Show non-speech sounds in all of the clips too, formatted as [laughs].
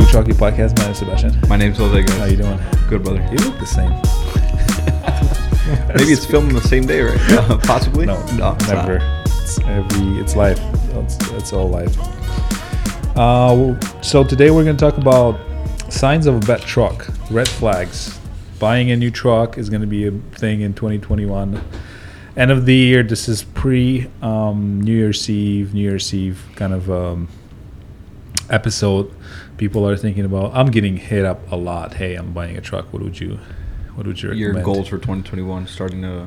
to Chalky Podcast. My name is Sebastian. My name's Jose. Guys. How you doing? Good, brother. You look the same. [laughs] Maybe it's filmed the same day, right? Uh, [laughs] possibly. No, it's never. not. It's every. It's life. It's, it's all life. Uh, so today we're going to talk about signs of a bad truck, red flags. Buying a new truck is going to be a thing in 2021. End of the year. This is pre um, New Year's Eve, New Year's Eve kind of um, episode. People are thinking about. I'm getting hit up a lot. Hey, I'm buying a truck. What would you? What would you Your goals for 2021 starting to.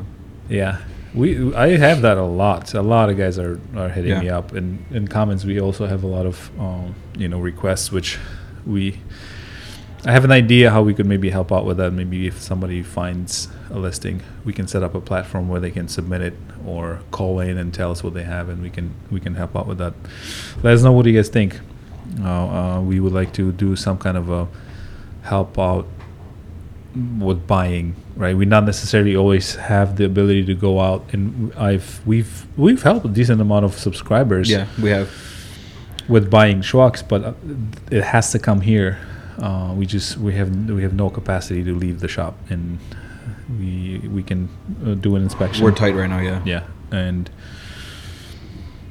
Yeah, we I have that a lot. A lot of guys are, are hitting Yeah. me up, and in comments we also have a lot of um, you know requests, which we. I have an idea how we could maybe help out with that. Maybe if somebody finds a listing, we can set up a platform where they can submit it or call in and tell us what they have, and we can we can help out with that. Let us know what you guys think. Uh, uh, we would like to do some kind of a help out with buying right we not necessarily always have the ability to go out and i've we've we've helped a decent amount of subscribers Yeah, we have. with buying trucks but uh, it has to come here uh, we just we have we have no capacity to leave the shop and we we can uh, do an inspection We're tight right now. Yeah. yeah and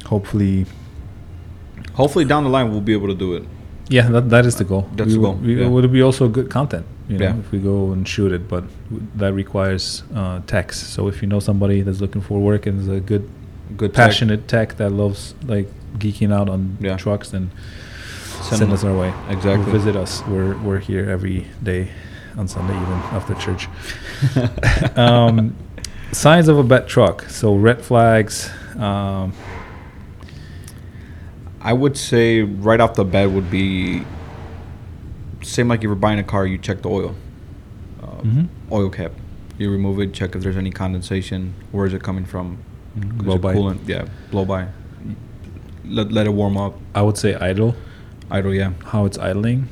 hopefully Hopefully down the line we'll be able to do it. Yeah, that, that is the goal. That's we, the goal, We, yeah. It would be also good content, you know, Yeah. if we go and shoot it, but that requires uh, techs. So if you know somebody that's looking for work and is a good, Good. passionate tech that loves like geeking out on Yeah. trucks, then Send send, us our way. Exactly. Or visit us. We're we're here every day on Sunday, even after church. [laughs] [laughs] um, signs of a bad truck. So red flags. Um, I would say right off the bat would be same like if you're buying a car, you check the oil, uh, Mhm. oil cap. You remove it, check if there's any condensation. Where is it coming from? Is blow by. coolant? Yeah, blow by. Let, let it warm up. I would say idle. Idle, yeah. How it's idling.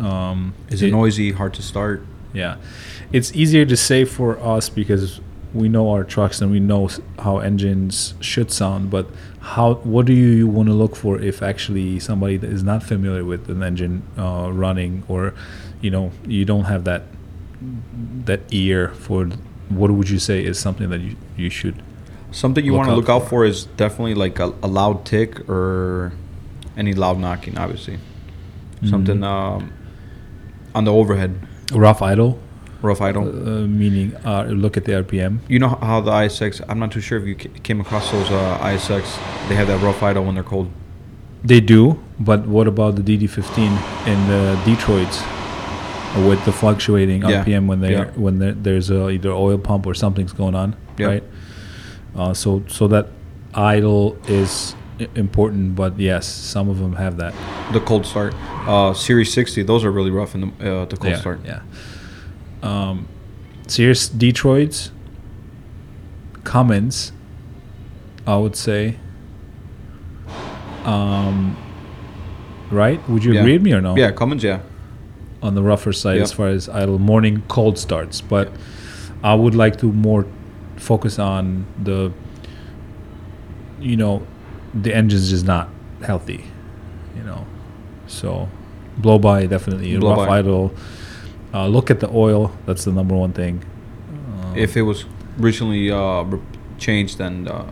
Um, Is it noisy? Hard to start? Yeah, it's easier to say for us because we know our trucks and we know how engines should sound. But how? What do you want to look for if actually somebody that is not familiar with an engine uh, running, or you know, you don't have that that ear for? What would you say is something that you you should? Something you want to look out for. is definitely like a, a loud tick or any loud knocking, obviously. Something Mhm. um, on the overhead, rough idle, rough idle. uh, meaning uh, look at the RPM. You know how the ISX, I'm not too sure if you came across those uh, ISX, they have that rough idle when they're cold. They do, but what about the DD15 in the Detroits uh, with the fluctuating Yeah, RPM when they yeah. when there's a, either oil pump or something's going on, Yeah. right? Uh, so so that idle is important, but yes, some of them have that. The cold start. Uh, Series 60, those are really rough in the, uh, the cold yeah, start. Yeah. Um, Sears Detroits, Cummins, I would say. Um, right? Would you Yeah. agree with me or no? Yeah, Cummins, yeah. on the rougher side Yeah. as far as idle morning cold starts but i would like to more focus on the you know the engine's just not healthy you know so blow by definitely Blow rough by. idle uh, look at the oil. That's the number one thing. Uh, If it was recently uh, changed, then uh,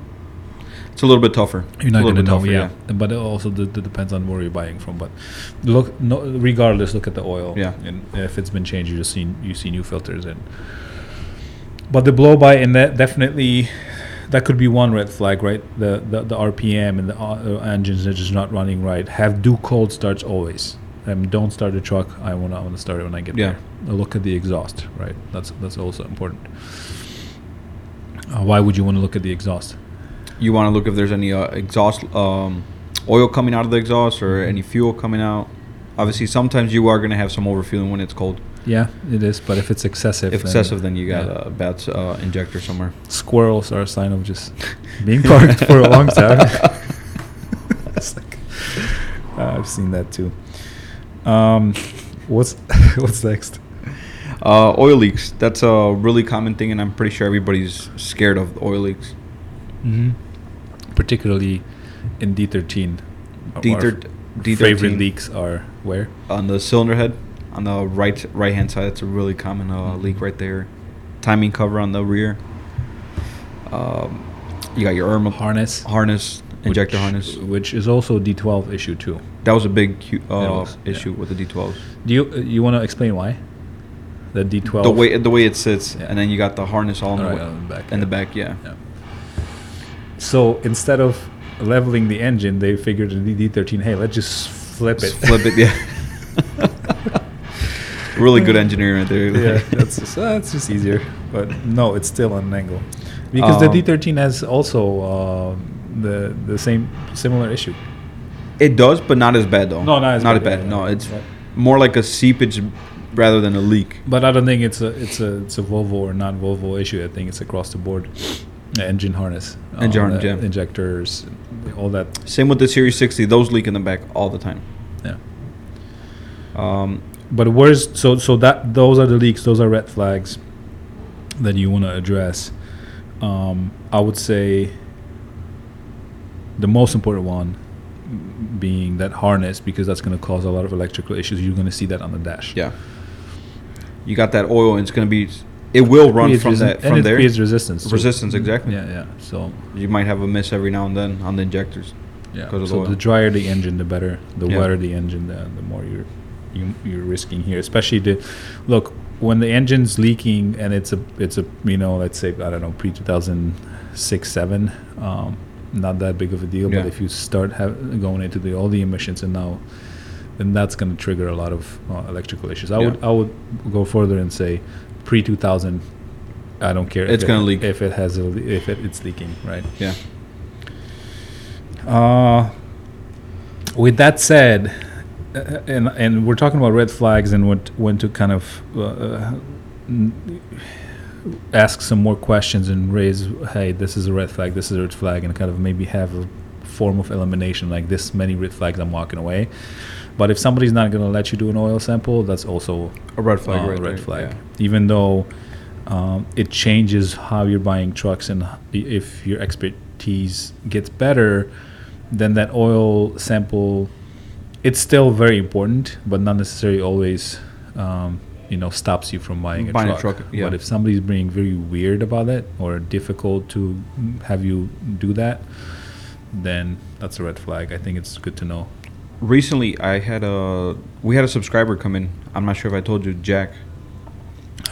it's a little bit tougher. you're not going to know tougher, yeah. but it also d- d- depends on where you're buying from. But look no, regardless look at the oil. Yeah. and if it's been changed you just see you see new filters and but the blow by and that definitely that could be one red flag right? The the, the rpm and the uh, engines are just not running right. Have do cold starts always um, don't start the truck i want to i want to start it when i get Yeah. there look at the exhaust right that's that's also important uh, why would you want to look at the exhaust You want to look if there's any uh, exhaust um, oil coming out of the exhaust or Mm-hmm. any fuel coming out. Obviously, sometimes you are going to have some overfueling when it's cold. Yeah, it is. But if it's excessive, If excessive, then you got yeah. a bad uh, injector somewhere. squirrels are a sign of just [laughs] being parked for a long time. [laughs] [laughs] Like, uh, I've seen that too. Um, what's [laughs] what's next? Uh, oil leaks. That's a really common thing, and I'm pretty sure everybody's scared of oil leaks. Mm-hmm. Particularly in D13. D13, D13. favorite leaks are where? on the cylinder head on the right right hand side. That's a really common uh, leak right there. Timing cover on the rear. Um, you got your Irma Harness. harness, injector which- harness. which is also D12 issue too. That was a big uh, was, yeah. issue with the D12s. Do you you want to explain why? The D12. The way the way it sits, Yeah. and then you got the harness all in the, Alright, way, on the back, in the yeah. back. Yeah. Yeah. So instead of leveling the engine, they figured in the D13, hey, let's just flip it. Just flip it. Yeah. [laughs] [laughs] really good engineering right there. yeah, [laughs] that's just, that's just easier. But no, it's still on an angle because Um, the D13 has also uh, the the same similar issue. It does, but not as bad though. No, not as not bad, as bad. yeah, No, it's Right. more like a seepage rather than a leak. But I don't think it's a it's a it's a Volvo or not Volvo issue. I think it's across the board. The engine harness, Engine uh, harness, yeah. injectors, all that. Same with the Series 60. Those leak in the back all the time. Yeah. Um, But where's so so that those are the leaks. Those are red flags that you want to address. Um, I would say the most important one being that harness because that's going to cause a lot of electrical issues. You're going to see that on the dash. yeah. You got that oil, and it's gonna be. It will run from resi- that from it there. creates resistance. Resistance, exactly. Yeah, yeah. So You might have a miss every now and then on the injectors. yeah. So oil. the drier the engine, the better. The Yeah. wetter the engine, the, the more you're you, you're risking here. Especially the look when the engine's leaking and it's a it's a you know let's say I don't know pre two thousand six seven. Um, not that big of a deal, Yeah. but if you start have, going into the all the emissions and now, then that's going to trigger a lot of uh, electrical issues. I Yeah. would I would go further and say pre two thousand. I don't care. It's if gonna leak. if it has a, if it, it's leaking, right? Yeah. Uh, with that said, and and we're talking about red flags and what when to kind of uh, ask some more questions and raise, hey, this is a red flag, this is a red flag, and kind of maybe have a form of elimination like this many red flags, I'm walking away. But if somebody's not going to let you do an oil sample, that's also A red flag. uh, right red flag. yeah. Even though um, it changes how you're buying trucks, and if your expertise gets better, then that oil sample, it's still very important, but not necessarily always, um, you know, stops you from buying a Buying a truck. truck, yeah. But if somebody's being very weird about it or difficult to have you do that, then that's a red flag. I think it's good to know. Recently, I had a we had a subscriber come in. I'm not sure if I told you, Jack.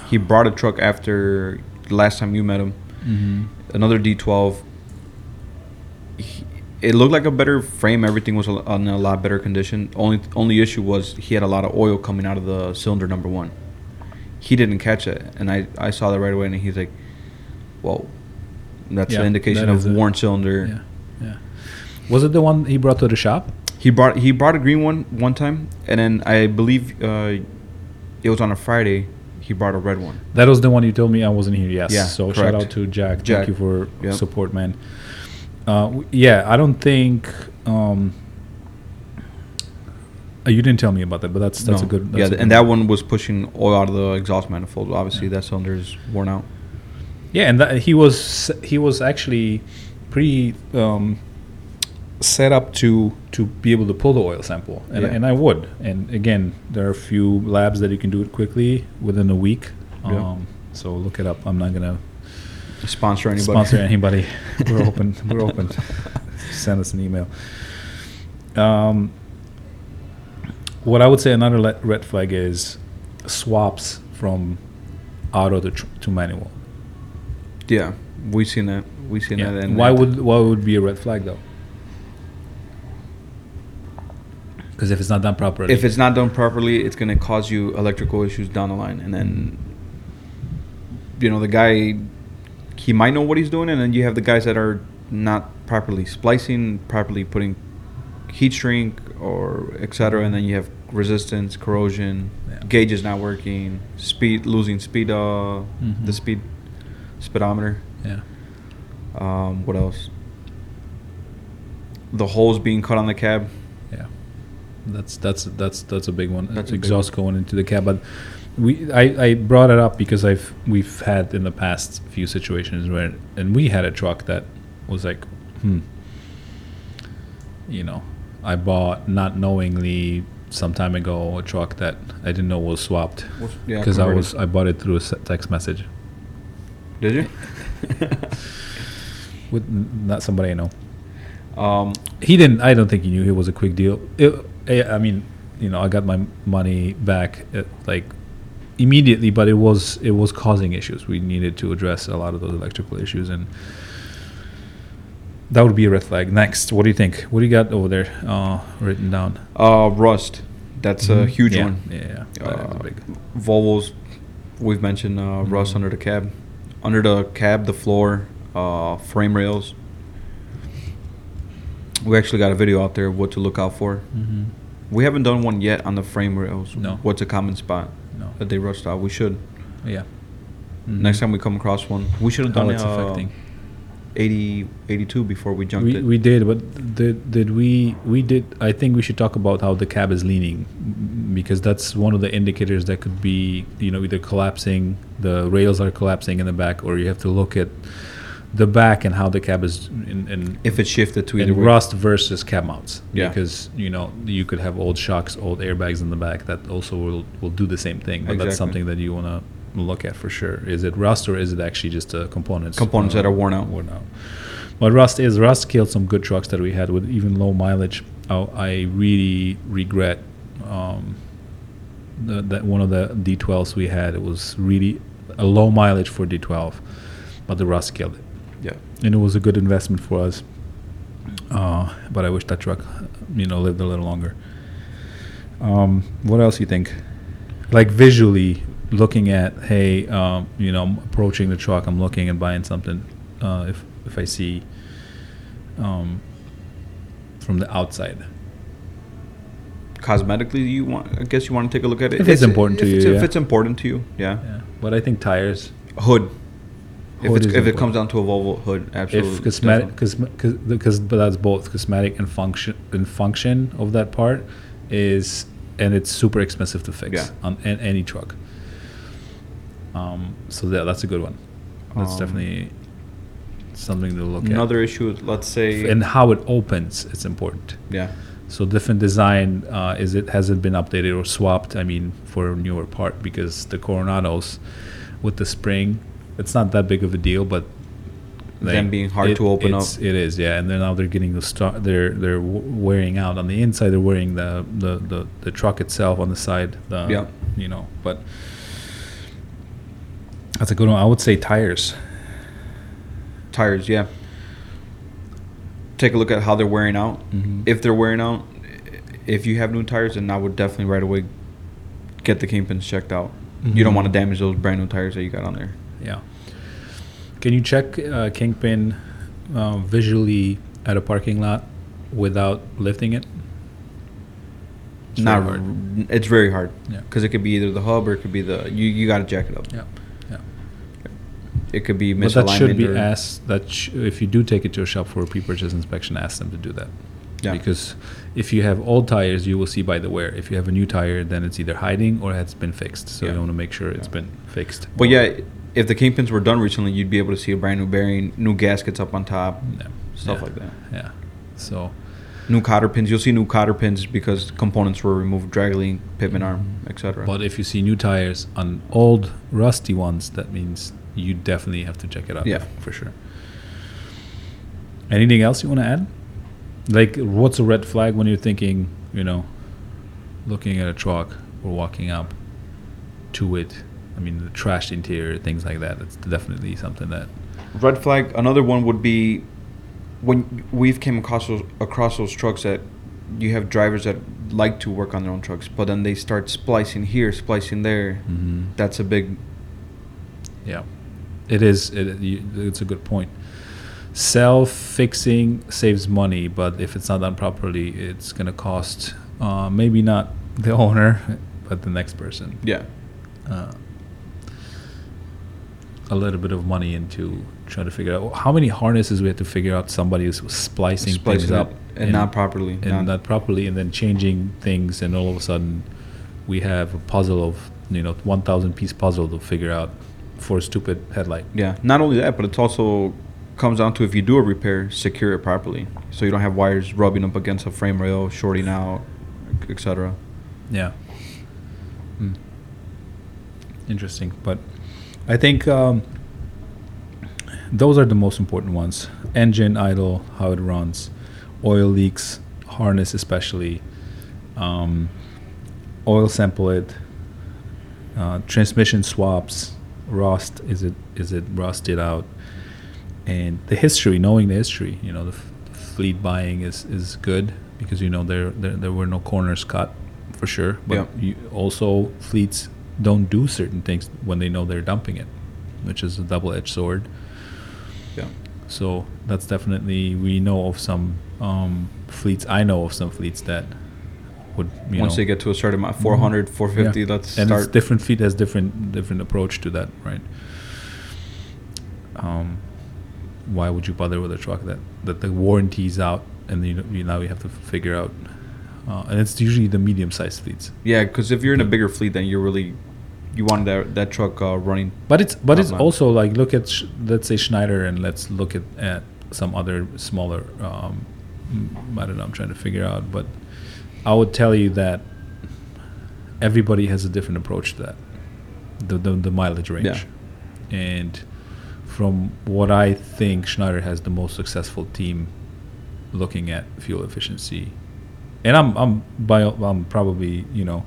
He brought a truck after the last time you met him. Mm-hmm. Another D12. He, it looked like a better frame. Everything was in a lot better condition. Only only issue was he had a lot of oil coming out of the cylinder number one. He didn't catch it, and I, I saw that right away. And he's like, "Whoa, that's Yeah, an indication that of worn cylinder." Yeah, yeah. Was it the one he brought to the shop? He brought he brought a green one one time, and then I believe uh, it was on a Friday. He brought a red one. That was the one you told me I wasn't here. Yes. Yeah, So shout out to Jack. Jack, Thank you for yep. support, man. Uh, yeah, I don't think. Um, uh, you didn't tell me about that, but that's that's No. a good. That's yeah, a good and that one was pushing oil out of the exhaust manifold. Obviously, Yeah. that cylinder is worn out. Yeah, and that, he was he was actually pretty um, set up to to be able to pull the oil sample, and Yeah. and I would. And again, there are a few labs that you can do it quickly within a week. Yeah. Um, so look it up. I'm not gonna Sponsor anybody? sponsor [laughs] anybody. we're open. We're open. Send us an email. Um, what I would say another le- red flag is swaps from auto to, tr- to manual. Yeah, we've seen that. We've seen Yeah. that. And Why that- would why would be a red flag though? Because if it's not done properly, if it's not done properly, it's going to cause you electrical issues down the line, and then you know the guy he might know what he's doing, and then you have the guys that are not properly splicing, properly putting heat shrink or etc. And then you have resistance, corrosion, Yeah. gauge is not working, speed losing speed, uh, Mhm. the speed speedometer. yeah, Um, what else? The holes being cut on the cab. yeah, that's that's that's that's a big one. That's exhaust going into the cab, but we I, I brought it up because I've we've had in the past few situations where and we had a truck that was like, hmm, you know, I bought not knowingly some time ago a truck that I didn't know was swapped Was- yeah, because I was I bought it through a text message Did you? [laughs] with not somebody I know. um, He didn't. I don't think he knew it was a quick deal. It, I I mean, you know, I got my money back at, like immediately, but it was it was causing issues. We needed to address a lot of those electrical issues, and that would be a red flag. Next, what do you think? What do you got over there uh, written down? uh, rust. That's a Mhm. huge yeah, one. Yeah, yeah, Uh, big. Volvos, we've mentioned uh, rust Mhm. under the cab, under the cab, the floor, uh, frame rails. We actually got a video out there of what to look out for. Mm-hmm. We haven't done one yet on the frame rails. No. What's a common spot No. that they rushed out? We should. Yeah. Next time we come across one, we should have Mm-hmm. How done it's uh, affecting. 80, 82 before we jumped We, it. we did, but did did we we did? I think we should talk about how the cab is leaning, because that's one of the indicators that could be you know either collapsing, the rails are collapsing in the back, or you have to look at the back and how the cab is in, in if it's shifted to either way. rust versus cab mounts. Yeah. Because you know you could have old shocks, old airbags in the back that also will will do the same thing. But that's something that you want to look at for sure. Is it rust or is it actually just uh, components? Components uh, that are worn out. Worn out. But rust is rust killed some good trucks that we had with even low mileage. I, I really regret um, the, that one of the D12s we had. It was really a low mileage for D12, but the rust killed it. And it was a good investment for us. Uh, but I wish that truck, you know, lived a little longer. Um, what else you think? Like visually looking at, hey, um, you know, I'm approaching the truck, I'm looking and buying something. Uh, if if I see um, from the outside, Cosmetically, you want? I guess you want to take a look at it. If it's important to if you, it's- If it's important to you, yeah. yeah. But I think tires. Hood. If if it comes down to a Volvo hood, absolutely. if cosmetic, cos- because but that's both cosmetic and function and function of that part is and it's super expensive to fix Yeah. on an, any truck. Um, so that that's a good one. That's Um, definitely something to look at. Another issue, let's say, And how it opens, it's important. yeah, So different design uh, is it has it been updated or swapped? I mean, for a newer part because the Coronados with the spring, it's not that big of a deal, but Them being hard to open up. It is, yeah. And then now they're getting the start. They're they're wearing out on the inside. They're wearing the the, the, the truck itself on the side. The, Yeah. You know, but that's a good one. I would say tires. tires, yeah. Take a look at how they're wearing out. Mhm. If they're wearing out, if you have new tires, then I would definitely right away get the kingpins checked out. You don't Mhm. want to damage those brand new tires that you got on there. Yeah. Can you check uh, Kingpin uh, visually at a parking lot without lifting it? It's Not, very hard. it's very hard Yeah. because it could be either the hub or it could be the you. You got to jack it up. Yeah. Yeah. It could be But that should be asked. That sh- if you do take it to a shop for a pre-purchase inspection, ask them to do that. Yeah. Because if you have old tires, you will see by the wear. If you have a new tire, then it's either hiding or it's been fixed. So Yeah. you want to make sure it's Yeah. been fixed. But yeah, if the kingpins were done recently, you'd be able to see a brand new bearing, new gaskets up on top, Yeah. stuff Yeah. like that. Yeah. So New cotter pins. You'll see new cotter pins because components were removed, drag link, pivot arm, etc. But if you see new tires on old rusty ones, that means you definitely have to check it out. Yeah. for sure. Anything else you want to add? Like, what's a red flag when you're thinking, you know, looking at a truck or walking up to it? I mean, the trashed interior, things like that. That's definitely something that. Red flag. Another one would be when we've came across those, across those trucks that you have drivers that like to work on their own trucks, but then they start splicing here, splicing there. Mm-hmm. That's a big Yeah, it is. It, it's a good point. Self fixing saves money, but if it's not done properly, it's gonna cost uh, maybe not the [laughs] owner, but the next person yeah. uh, a little bit of money into trying to figure out how many harnesses we had to figure out. Somebody is splicing, Splicing things up it and not properly. and not- not properly, and then changing things, and all of a sudden, we have a puzzle of you know one thousand piece puzzle to figure out for a stupid headlight. Yeah, not only that, but it's also comes down to if you do a repair, secure it properly, so you don't have wires rubbing up against a frame rail, shorting out, etc. Yeah. Hmm. Interesting, but I think um, those are the most important ones: engine idle, how it runs, oil leaks, harness especially, um, oil sample it, uh, transmission swaps, rust is it is it rusted out, and the history, knowing the history. You know, the f- fleet buying is is good because you know there there, there were no corners cut for sure, but Yeah. you also fleets don't do certain things when they know they're dumping it, which is a double-edged sword. Yeah. So that's definitely we know of some um, fleets. I know of some fleets that would you Once know, they get to a certain amount, 400, 450, Yeah. let's and it's start. different fleet has different different approach to that, right? Um, why would you bother with a truck that that the warranty's out and you, you now you have to figure out, uh, and it's usually the medium-sized fleets. Yeah, because if you're in a bigger fleet, then you're really you want that that truck uh, running. But it's but it's line. also like look at Sch- let's say Schneider and let's look at, at some other smaller. Um, I don't know. I'm trying to figure out, but I would tell you that everybody has a different approach to that, the the, the mileage range, Yeah. and from what I think, Schneider has the most successful team looking at fuel efficiency, and I'm I'm by I'm probably you know.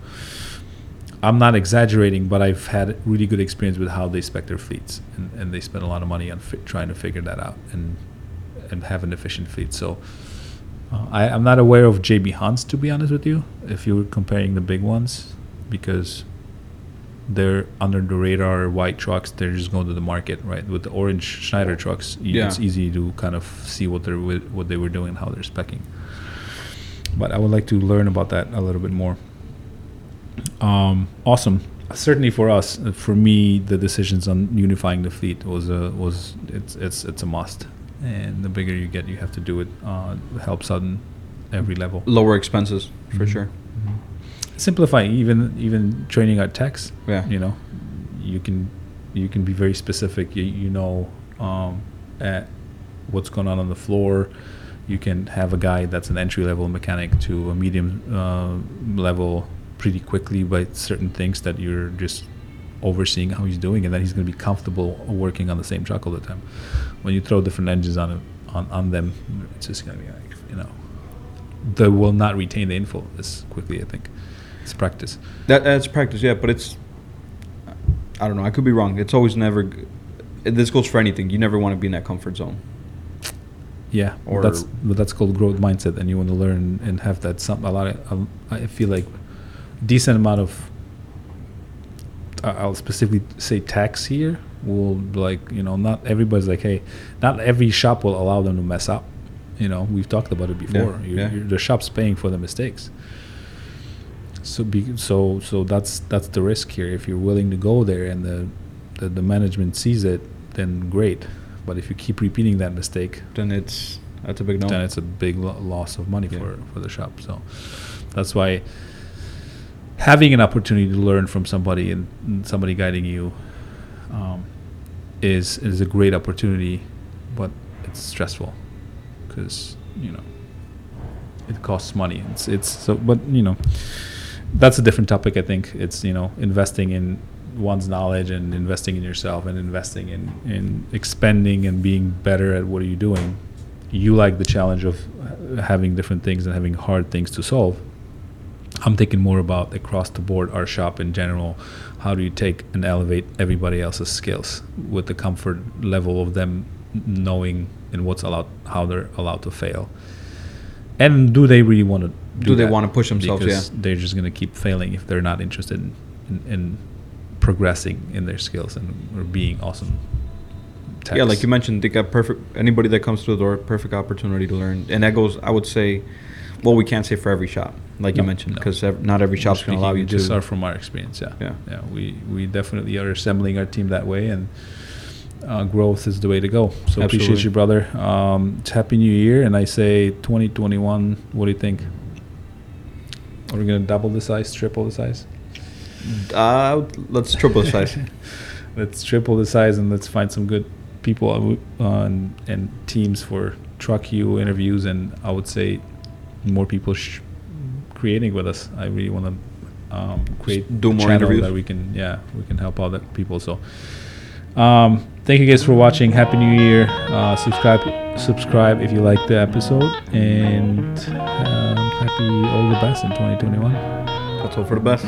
I'm not exaggerating, but I've had really good experience with how they spec their fleets, and, and they spend a lot of money on fi- trying to figure that out and and have an efficient fleet. So uh, I, I'm not aware of JB Hunt's to be honest with you. If you were comparing the big ones, because they're under the radar white trucks, they're just going to the market, right? With the orange Schneider trucks, Yeah. it's easy to kind of see what they're what they were doing, and how they're specking. But I would like to learn about that a little bit more. Um, awesome. Certainly for us, uh, for me, the decisions on unifying the fleet was a was it's it's it's a must. And the bigger you get, you have to do it. Uh, helps on every level. Lower expenses for Mhm. sure. Simplify even even training our techs. Yeah. You know, you can you can be very specific. You, you know um, at what's going on on the floor. You can have a guy that's an entry level mechanic to a medium uh, level pretty quickly by certain things that you're just overseeing how he's doing, and then he's going to be comfortable working on the same truck all the time. When you throw different engines on on on them, it's just going to be like you know, they will not retain the info as quickly. I think it's practice. That that's practice, yeah. But it's I don't know. I could be wrong. It's always never. This goes for anything. You never want to be in that comfort zone. Yeah, Or- that's that's called growth mindset, and you want to learn and have that some a lot of. Um, I feel like decent amount of. I'll specifically say tax here will like you know not everybody's like hey, not every shop will allow them to mess up. You know we've talked about it before. You're, yeah. You're, the shop's paying for the mistakes. So be so so that's that's the risk here. If you're willing to go there and the the, the management sees it, then great. But if you keep repeating that mistake, Then it's that's a big no. then it's a big lo- loss of money Yeah. for, for the shop. So that's why having an opportunity to learn from somebody and, and somebody guiding you um, is is a great opportunity, but it's stressful because you know it costs money. It's it's so, but you know that's a different topic. I think it's you know investing in one's knowledge and investing in yourself and investing in in expanding and being better at what are you doing. You like the challenge of having different things and having hard things to solve. I'm thinking more about across the board, our shop in general. How do you take and elevate everybody else's skills with the comfort level of them knowing in what's allowed, how they're allowed to fail, and do they really want to? Do they wanna push themselves? Because Yeah. they're just going to keep failing if they're not interested in, in, in progressing in their skills and being awesome. Yeah, like you mentioned, they got perfect. Anybody that comes through the door, perfect opportunity to learn, and that goes. I would say, well, we can't say for every shop, like you No, mentioned, no. because not every shop's going to allow you just to. are from our experience. Yeah, Yeah. yeah. We we definitely are assembling our team that way, and uh, growth is the way to go. So appreciate you, brother. Um, it's Happy New Year, and I say 2021. What do you think? Are we gonna double the size, triple the size? Uh, let's triple the size. [laughs] let's triple the size and let's find some good people on, on and teams for truck you interviews, and I would say more people sh- creating with us. I really want to um, create do more interviews. that we can yeah we can help other people. So um, thank you guys for watching. Happy New Year. Uh, subscribe subscribe if you like the episode, and um, happy all the best in 2021. That's all for the best.